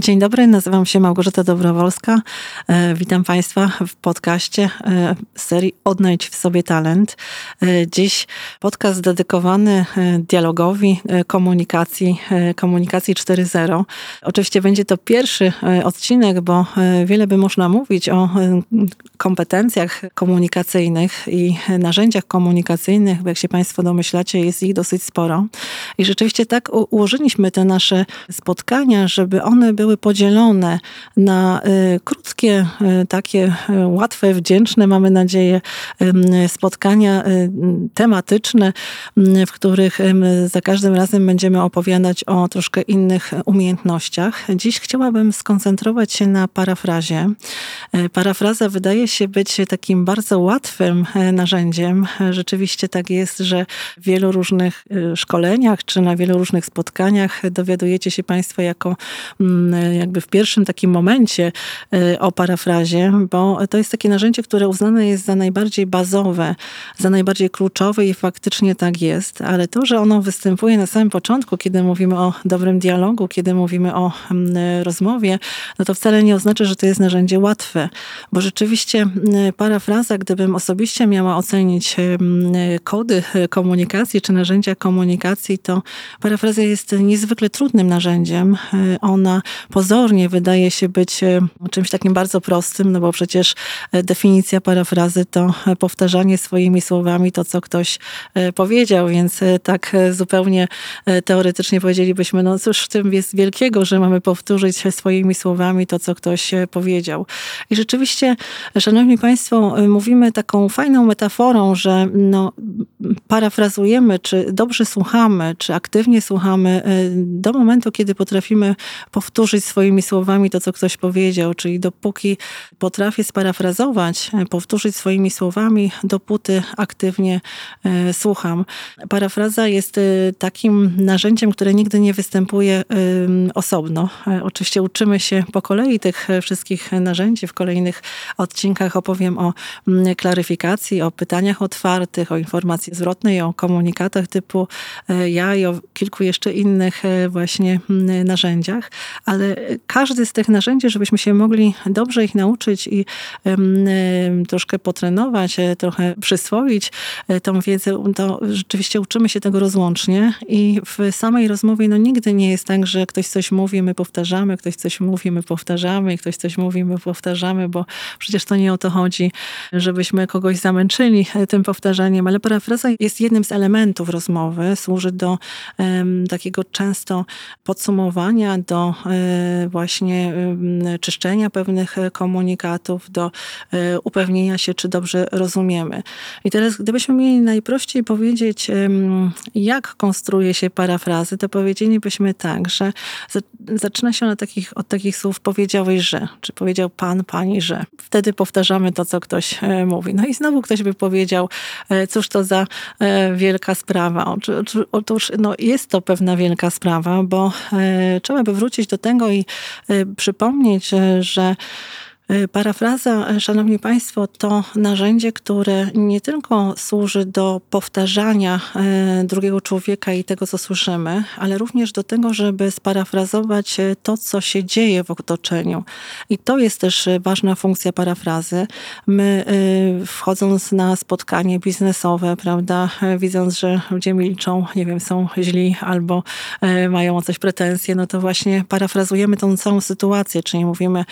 Dzień dobry, nazywam się Małgorzata Dobrowolska. E, witam Państwa w podcaście e, serii Odnajdź w sobie talent. E, dziś podcast dedykowany dialogowi, komunikacji, komunikacji 4.0. Oczywiście będzie to pierwszy odcinek, bo wiele by można mówić o kompetencjach komunikacyjnych i narzędziach komunikacyjnych, bo jak się Państwo domyślacie, jest ich dosyć sporo. I rzeczywiście tak ułożyliśmy te nasze spotkania, żeby one były podzielone na y, krótkie, y, takie y, łatwe, wdzięczne, mamy nadzieję, spotkania tematyczne, w których za każdym razem będziemy opowiadać o troszkę innych umiejętnościach. Dziś chciałabym skoncentrować się na parafrazie. Parafraza wydaje się być takim bardzo łatwym narzędziem. Rzeczywiście tak jest, że w wielu różnych szkoleniach czy na wielu różnych spotkaniach dowiadujecie się Państwo jako jakby w pierwszym takim momencie y, o parafrazie, bo to jest takie narzędzie, które uznane jest za najbardziej bazowe, za najbardziej kluczowe i faktycznie tak jest, ale to, że ono występuje na samym początku, kiedy mówimy o dobrym dialogu, kiedy mówimy o mm, rozmowie, no to wcale nie oznacza, że to jest narzędzie łatwe, bo rzeczywiście mm, parafraza, gdybym osobiście miała ocenić mm, kody komunikacji czy narzędzia komunikacji, to parafraza jest niezwykle trudnym narzędziem. Ona pozornie wydaje się być e, czymś takim bardzo prostym, no bo przecież e, definicja parafrazy to e, powtarzanie swoimi słowami to, co ktoś powiedział, więc tak zupełnie teoretycznie powiedzielibyśmy, no cóż w tym jest wielkiego, że mamy powtórzyć swoimi słowami to, co ktoś powiedział. I rzeczywiście, szanowni państwo, mówimy taką fajną metaforą, że no, parafrazujemy, czy dobrze słuchamy, czy aktywnie słuchamy do momentu, kiedy potrafimy powtórzyć powtórzyć swoimi słowami to, co ktoś powiedział. Czyli dopóki potrafię sparafrazować, e, powtórzyć swoimi słowami, dopóty aktywnie e, słucham. Parafraza jest e, takim narzędziem, które nigdy nie występuje osobno. Oczywiście uczymy się po kolei tych wszystkich narzędzi. W kolejnych odcinkach opowiem o klaryfikacji, o pytaniach otwartych, o informacji zwrotnej, o komunikatach typu ja i o kilku jeszcze innych właśnie narzędziach, ale każdy z tych narzędzi, żebyśmy się mogli dobrze ich nauczyć i troszkę potrenować, e, trochę przyswoić e, tą wiedzę, to rzeczywiście uczymy się tego rozłącznie. I w samej rozmowie no nigdy nie jest tak, że ktoś coś mówi, my powtarzamy, ktoś coś mówi, my powtarzamy, ktoś coś mówi, my powtarzamy, bo przecież to nie o to chodzi, żebyśmy kogoś zamęczyli e, tym powtarzaniem, ale parafraza jest jednym z elementów rozmowy, służy do takiego często podsumowania, do właśnie czyszczenia pewnych komunikatów, do e, upewnienia się, czy dobrze rozumiemy. I teraz, gdybyśmy mieli najprościej powiedzieć, jak konstruuje się parafrazy, to powiedzielibyśmy tak, że zaczyna się na takich, od takich słów powiedziałeś, że, czy powiedział pan, pani, że. Wtedy powtarzamy to, co ktoś e, mówi. No i znowu ktoś by powiedział, e, cóż to za wielka sprawa. Otóż no, jest to pewna wielka sprawa, bo trzeba by wrócić do tego i przypomnieć, że E, parafraza, e, szanowni państwo, to narzędzie, które nie tylko służy do powtarzania e, drugiego człowieka i tego, co słyszymy, ale również do tego, żeby sparafrazować to, co się dzieje w otoczeniu. I to jest też ważna funkcja parafrazy. My wchodząc na spotkanie biznesowe, prawda, widząc, że ludzie milczą, nie wiem, są źli albo mają o coś pretensje, no to właśnie parafrazujemy tą całą sytuację, czyli mówimy,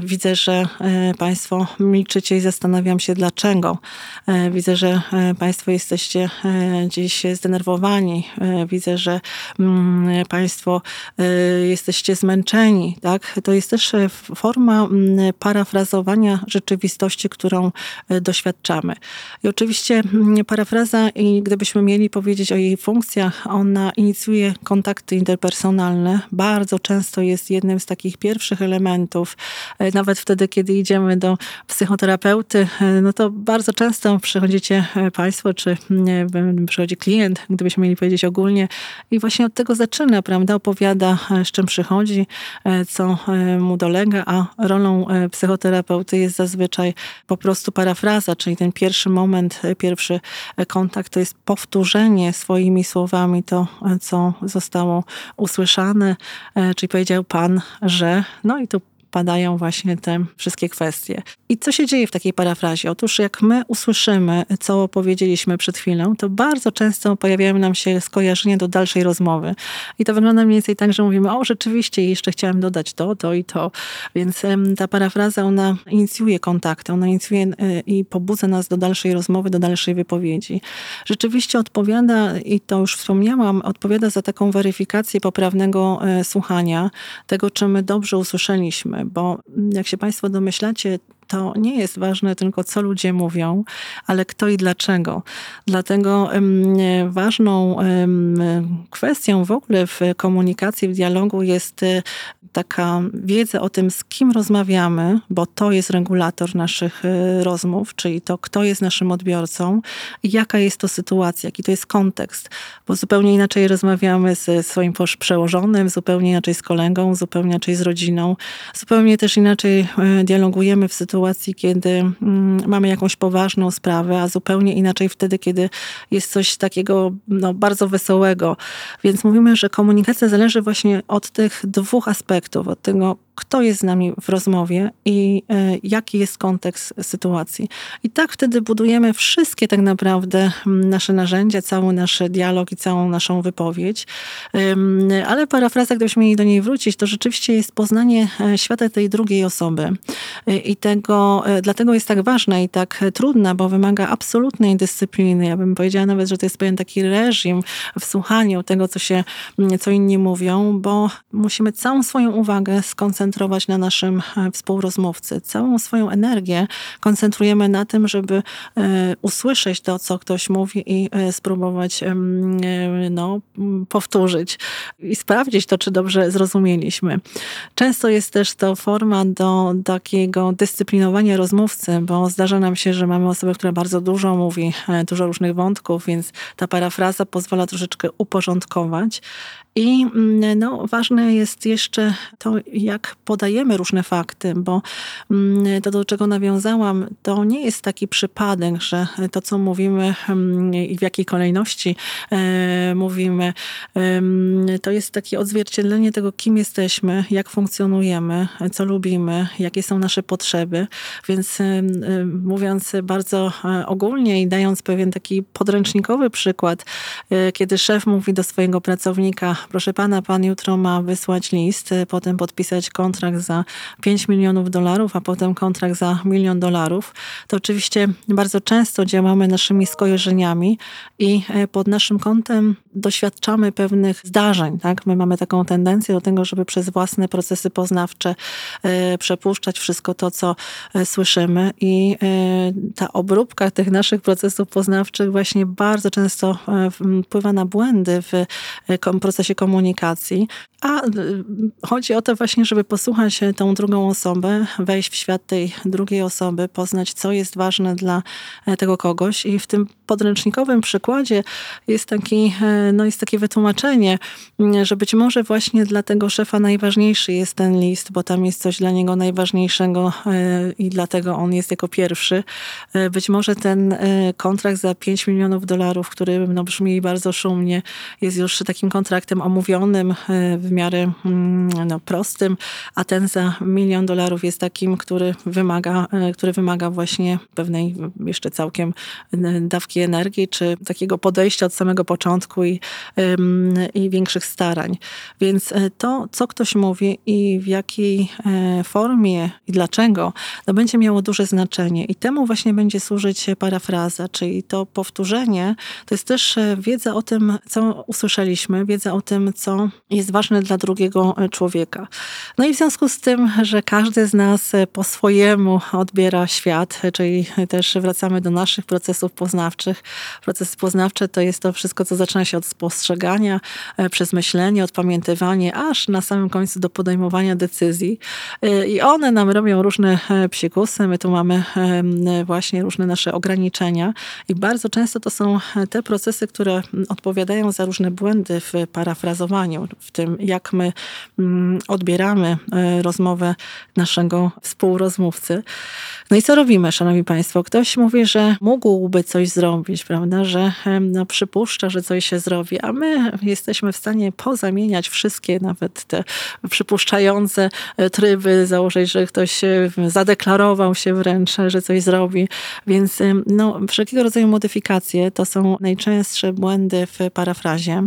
widzę, że e, Państwo milczycie i zastanawiam się dlaczego. E, widzę, że e, Państwo jesteście dziś zdenerwowani. Widzę, że mm, Państwo jesteście zmęczeni. Tak? To jest też forma mm, parafrazowania rzeczywistości, którą doświadczamy. I oczywiście mm, parafraza, i gdybyśmy mieli powiedzieć o jej funkcjach, ona inicjuje kontakty interpersonalne. Bardzo często jest jednym z takich pierwszych elementów, nawet wtedy, kiedy idziemy do psychoterapeuty, no to bardzo często przychodzicie Państwo, czy przychodzi klient, gdybyśmy mieli powiedzieć ogólnie, i właśnie od tego zaczyna, prawda? Opowiada, z czym przychodzi, co mu dolega, a rolą psychoterapeuty jest zazwyczaj po prostu parafraza, czyli ten pierwszy moment, pierwszy kontakt to jest powtórzenie swoimi słowami to, co zostało usłyszane, czyli powiedział Pan, że, no i tu padają właśnie te wszystkie kwestie. I co się dzieje w takiej parafrazie? Otóż jak my usłyszymy, co powiedzieliśmy przed chwilą, to bardzo często pojawiają nam się skojarzenia do dalszej rozmowy. I to wygląda mniej więcej tak, że mówimy, o rzeczywiście jeszcze chciałem dodać to, to i to. Więc ta parafraza, ona inicjuje kontakty, ona inicjuje y, i pobudza nas do dalszej rozmowy, do dalszej wypowiedzi. Rzeczywiście odpowiada, i to już wspomniałam, odpowiada za taką weryfikację poprawnego e, słuchania, tego, czy my dobrze usłyszeliśmy bo jak się Państwo domyślacie, to nie jest ważne tylko, co ludzie mówią, ale kto i dlaczego. Dlatego ważną kwestią w ogóle w komunikacji, w dialogu jest y, taka wiedza o tym, z kim rozmawiamy, bo to jest regulator naszych y, rozmów, czyli to, kto jest naszym odbiorcą i jaka jest to sytuacja, jaki to jest kontekst, bo zupełnie inaczej rozmawiamy ze swoim przełożonym, zupełnie inaczej z kolegą, zupełnie inaczej z rodziną, zupełnie też inaczej y, dialogujemy w sytuacji, sytuacji, kiedy mm, mamy jakąś poważną sprawę, a zupełnie inaczej wtedy, kiedy jest coś takiego no, bardzo wesołego. Więc mówimy, że komunikacja zależy właśnie od tych dwóch aspektów, od tego, kto jest z nami w rozmowie i e, jaki jest kontekst sytuacji. I tak wtedy budujemy wszystkie tak naprawdę nasze narzędzia, cały nasz dialog i całą naszą wypowiedź. Ale parafraza, gdybyśmy mieli do niej wrócić, to rzeczywiście jest poznanie e, świata tej drugiej osoby. E, I tego, dlatego jest tak ważna i tak trudna, bo wymaga absolutnej dyscypliny. Ja bym powiedziała nawet, że to jest pewien taki reżim w słuchaniu tego, co się, co inni mówią, bo musimy całą swoją uwagę skoncentrować koncentrować na naszym e, współrozmówcy. Całą swoją energię koncentrujemy na tym, żeby e, usłyszeć to, co ktoś mówi i e, spróbować no, powtórzyć i sprawdzić to, czy dobrze zrozumieliśmy. Często jest też to forma do takiego dyscyplinowania rozmówcy, bo zdarza nam się, że mamy osobę, która bardzo dużo mówi, dużo różnych wątków, więc ta parafraza pozwala troszeczkę uporządkować i mm, no, ważne jest jeszcze to, jak podajemy różne fakty, bo mm, to, do czego nawiązałam, to nie jest taki przypadek, że to, co mówimy mm, i w jakiej kolejności e, mówimy, to jest takie odzwierciedlenie tego, kim jesteśmy, jak funkcjonujemy, co lubimy, jakie są nasze potrzeby. Więc mówiąc bardzo e, ogólnie i dając pewien taki podręcznikowy przykład, e, kiedy szef mówi do swojego pracownika, proszę pana, pan jutro ma wysłać list, y, potem podpisać kontrakt za 5 milionów dolarów, a potem kontrakt za milion dolarów, to oczywiście bardzo często działamy naszymi skojarzeniami i y, pod naszym kątem doświadczamy pewnych zdarzeń. Tak? My mamy taką tendencję do tego, żeby przez własne procesy poznawcze y, przepuszczać wszystko to, co słyszymy i ta obróbka tych naszych procesów poznawczych właśnie bardzo często wpływa na błędy w procesie komunikacji, a y, chodzi o to właśnie, żeby posłuchać tą drugą osobę, wejść w świat tej drugiej osoby, poznać, co jest ważne dla e, tego kogoś. I w tym podręcznikowym przykładzie jest, taki, e, no jest takie wytłumaczenie, że być może właśnie dla tego szefa najważniejszy jest ten list, bo tam jest coś dla niego najważniejszego e, i dlatego on jest jako pierwszy. Być może ten kontrakt za 5 milionów dolarów, który no, brzmi bardzo szumnie, jest już takim kontraktem omówionym w miarę mm, no, prostym, a ten za milion dolarów jest takim, który wymaga, e, który wymaga właśnie pewnej jeszcze całkiem e, dawki energii, czy takiego podejścia od samego początku i, i większych starań. Więc e, to, co ktoś mówi i w jakiej formie i dlaczego, to będzie miało duże znaczenie. I temu właśnie będzie służyć parafraza, czyli to powtórzenie, to jest też wiedza o tym, co usłyszeliśmy, wiedza o tym, tym, co jest ważne dla drugiego człowieka. No i w związku z tym, że każdy z nas po swojemu odbiera świat, czyli też wracamy do naszych procesów poznawczych. Procesy poznawcze to jest to wszystko, co zaczyna się od spostrzegania, przez myślenie, odpamiętywanie, aż na samym końcu do podejmowania decyzji. I one nam robią różne psikusy. My tu mamy właśnie różne nasze ograniczenia i bardzo często to są te procesy, które odpowiadają za różne błędy w parafrazowaniu, w tym jak my mm, odbieramy e, rozmowę naszego współrozmówcy. No i co robimy, szanowni państwo? Ktoś mówi, że mógłby coś zrobić, prawda, że no, przypuszcza, że coś się zrobi, a my jesteśmy w stanie pozamieniać wszystkie, nawet te przypuszczające e, tryby, założyć, że ktoś zadeklarował się wręcz, że coś zrobi. Więc no, wszelkiego rodzaju modyfikacje to są najczęstsze błędy w parafrazie.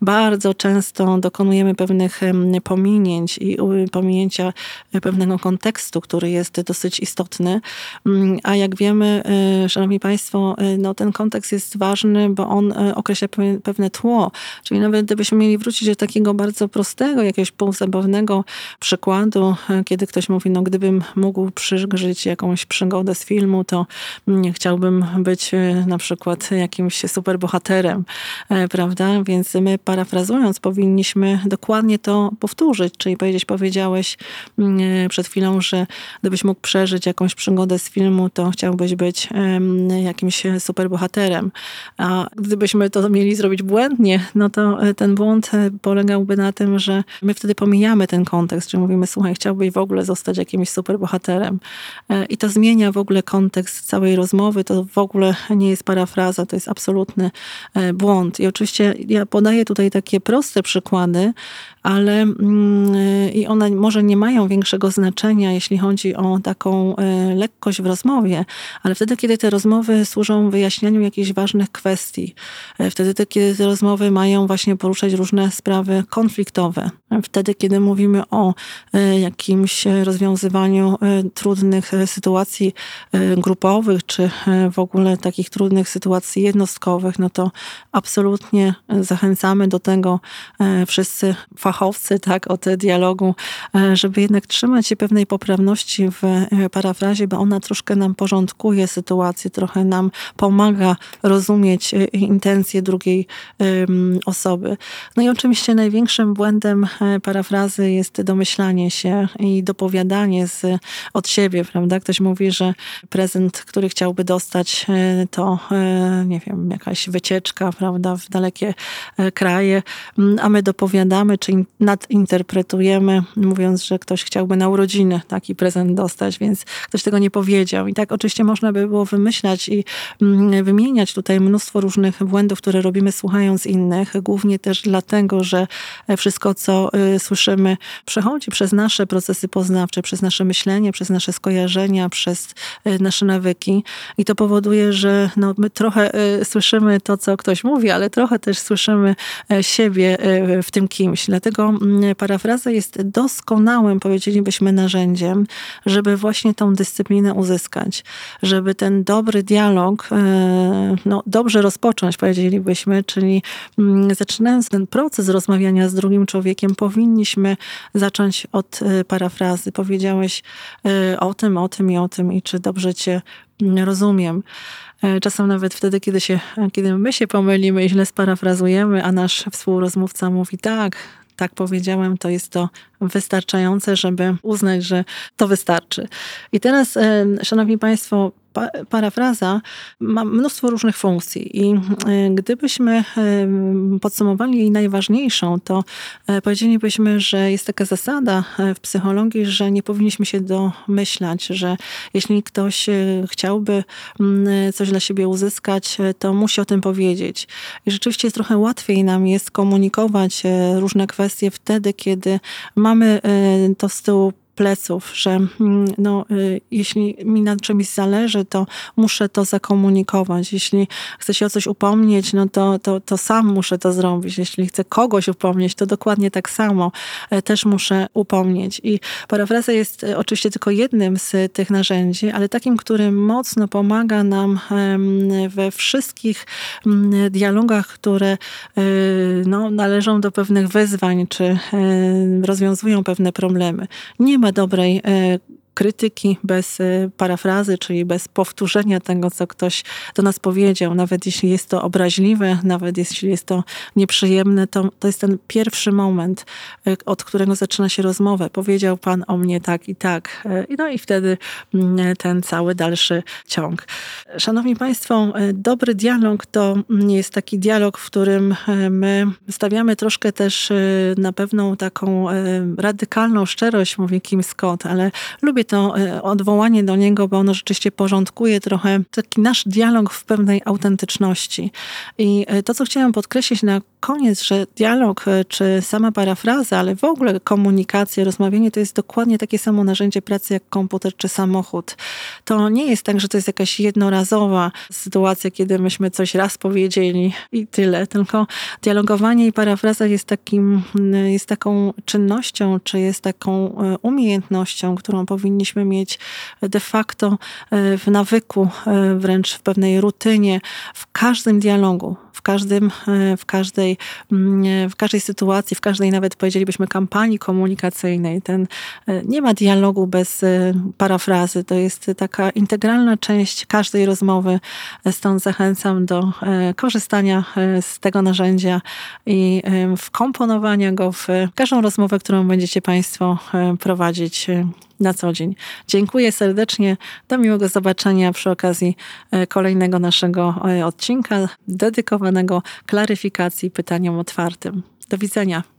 Bardzo często dokonujemy pewnych pominięć i pominięcia pewnego kontekstu, który jest dosyć istotny. Mm, a jak wiemy, e, szanowni państwo, e, no, ten kontekst jest ważny, bo on e, określa pewne tło. Czyli nawet gdybyśmy mieli wrócić do takiego bardzo prostego, jakiegoś półzabawnego przykładu, kiedy ktoś mówi, no gdybym mógł przeżyć jakąś przygodę z filmu, to nie chciałbym być na przykład jakimś superbohaterem, prawda? Więc my powinniśmy dokładnie to powtórzyć, czyli powiedzieć, powiedziałeś mm, przed chwilą, że gdybyś mógł przeżyć jakąś przygodę z filmu, to chciałbyś być jakimś superbohaterem. A gdybyśmy to mieli zrobić błędnie, no to e, ten błąd e, polegałby na tym, że my wtedy pomijamy ten kontekst, czyli mówimy, słuchaj, chciałbyś w ogóle zostać jakimś superbohaterem. E, I to zmienia w ogóle kontekst całej rozmowy, to w ogóle nie jest parafraza, to jest absolutny błąd. I oczywiście ja podaję tutaj takie proste przykłady, ale mm, i one może nie mają większego znaczenia, jeśli chodzi o taką e, lekkość w rozmowie, ale wtedy, kiedy te rozmowy służą wyjaśnianiu jakichś ważnych kwestii, e, wtedy, kiedy te rozmowy mają właśnie poruszać różne sprawy konfliktowe, wtedy, kiedy mówimy o e, jakimś rozwiązywaniu trudnych sytuacji grupowych, czy w ogóle takich trudnych sytuacji jednostkowych, no to absolutnie zachęcamy do tego wszyscy fachowcy, fachowcy tak, od dialogu, e, żeby jednak trzymać się pewnej poprawności w e, parafrazie, bo ona troszkę nam porządkuje sytuację, trochę nam pomaga rozumieć e, intencje drugiej osoby. No i oczywiście największym błędem parafrazy jest domyślanie się i dopowiadanie z, od siebie, prawda? Ktoś mówi, że prezent, który chciałby dostać, to nie wiem, jakaś wycieczka, prawda, w dalekie kraje, a my dopowiadamy, czy nadinterpretujemy, mówiąc, że ktoś chciałby na urodziny taki prezent dostać, więc ktoś tego nie powiedział. I tak oczywiście można by było wymyślać i mm, wymieniać tutaj mnóstwo różnych błędów, które robimy słuchając innych, głównie też dlatego, że wszystko, co y, słyszymy, przechodzi przez nasze procesy poznawcze, przez nasze myślenie, przez nasze skojarzenia, przez y, nasze nawyki i to powoduje, że no, my trochę słyszymy to, co ktoś mówi, ale trochę też słyszymy siebie w tym kimś. Dlatego Mm, parafraza jest doskonałym, powiedzielibyśmy, narzędziem, żeby właśnie tą dyscyplinę uzyskać, żeby ten dobry dialog e, no, dobrze rozpocząć, powiedzielibyśmy, czyli mm, zaczynając ten proces rozmawiania z drugim człowiekiem, powinniśmy zacząć od e, parafrazy. Powiedziałeś e, o tym, o tym i o tym i czy dobrze cię mm, rozumiem. Czasem nawet wtedy, kiedy, się, kiedy my się pomylimy i źle sparafrazujemy, a nasz współrozmówca mówi tak, tak powiedziałem, to jest to wystarczające, żeby uznać, że to wystarczy. I teraz, Szanowni Państwo, parafraza ma mnóstwo różnych funkcji i e, gdybyśmy e, podsumowali jej najważniejszą, to e, powiedzielibyśmy, że jest taka zasada w psychologii, że nie powinniśmy się domyślać, że jeśli ktoś chciałby coś dla siebie uzyskać, to musi o tym powiedzieć. I rzeczywiście jest trochę łatwiej nam jest komunikować różne kwestie wtedy, kiedy mamy to z tyłu pleców, że mm, no, y, jeśli mi na czymś zależy, to muszę to zakomunikować. Jeśli chcę się o coś upomnieć, no to, to, to sam muszę to zrobić. Jeśli chcę kogoś upomnieć, to dokładnie tak samo e, też muszę upomnieć. I parafraza jest e, oczywiście tylko jednym z tych narzędzi, ale takim, który mocno pomaga nam we wszystkich mm, dialogach, które e, no, należą do pewnych wyzwań, czy rozwiązują pewne problemy. Nie ma dobrej krytyki bez y, parafrazy, czyli bez powtórzenia tego, co ktoś do nas powiedział. Nawet jeśli jest to obraźliwe, nawet jeśli jest to nieprzyjemne, to, to jest ten pierwszy moment, y, od którego zaczyna się rozmowę. Powiedział pan o mnie tak i tak. Y, no i wtedy mm, ten cały dalszy ciąg. Szanowni Państwo, dobry dialog to jest taki dialog, w którym my stawiamy troszkę też na pewną taką radykalną szczerość, mówi Kim Scott, ale lubię to e, odwołanie do niego, bo ono rzeczywiście porządkuje trochę taki nasz dialog w pewnej autentyczności. I e, to, co chciałam podkreślić na koniec, że dialog e, czy sama parafraza, ale w ogóle komunikacja, rozmawianie to jest dokładnie takie samo narzędzie pracy jak komputer czy samochód. To nie jest tak, że to jest jakaś jednorazowa sytuacja, kiedy myśmy coś raz powiedzieli i tyle, tylko dialogowanie i parafraza jest, takim, jest taką czynnością, czy jest taką umiejętnością, którą powinniśmy mieć de facto e, w nawyku, e, wręcz w pewnej rutynie, w każdym dialogu, każdym, e, w, każdej, mm, w każdej sytuacji, w każdej nawet powiedzielibyśmy kampanii komunikacyjnej. Ten, nie ma dialogu bez parafrazy. To jest taka integralna część każdej rozmowy. Stąd zachęcam do korzystania z tego narzędzia i wkomponowania go w każdą rozmowę, którą będziecie Państwo prowadzić na co dzień. Dziękuję serdecznie. Do miłego zobaczenia przy okazji e, kolejnego naszego e, odcinka dedykowanego klaryfikacji pytaniom otwartym. Do widzenia.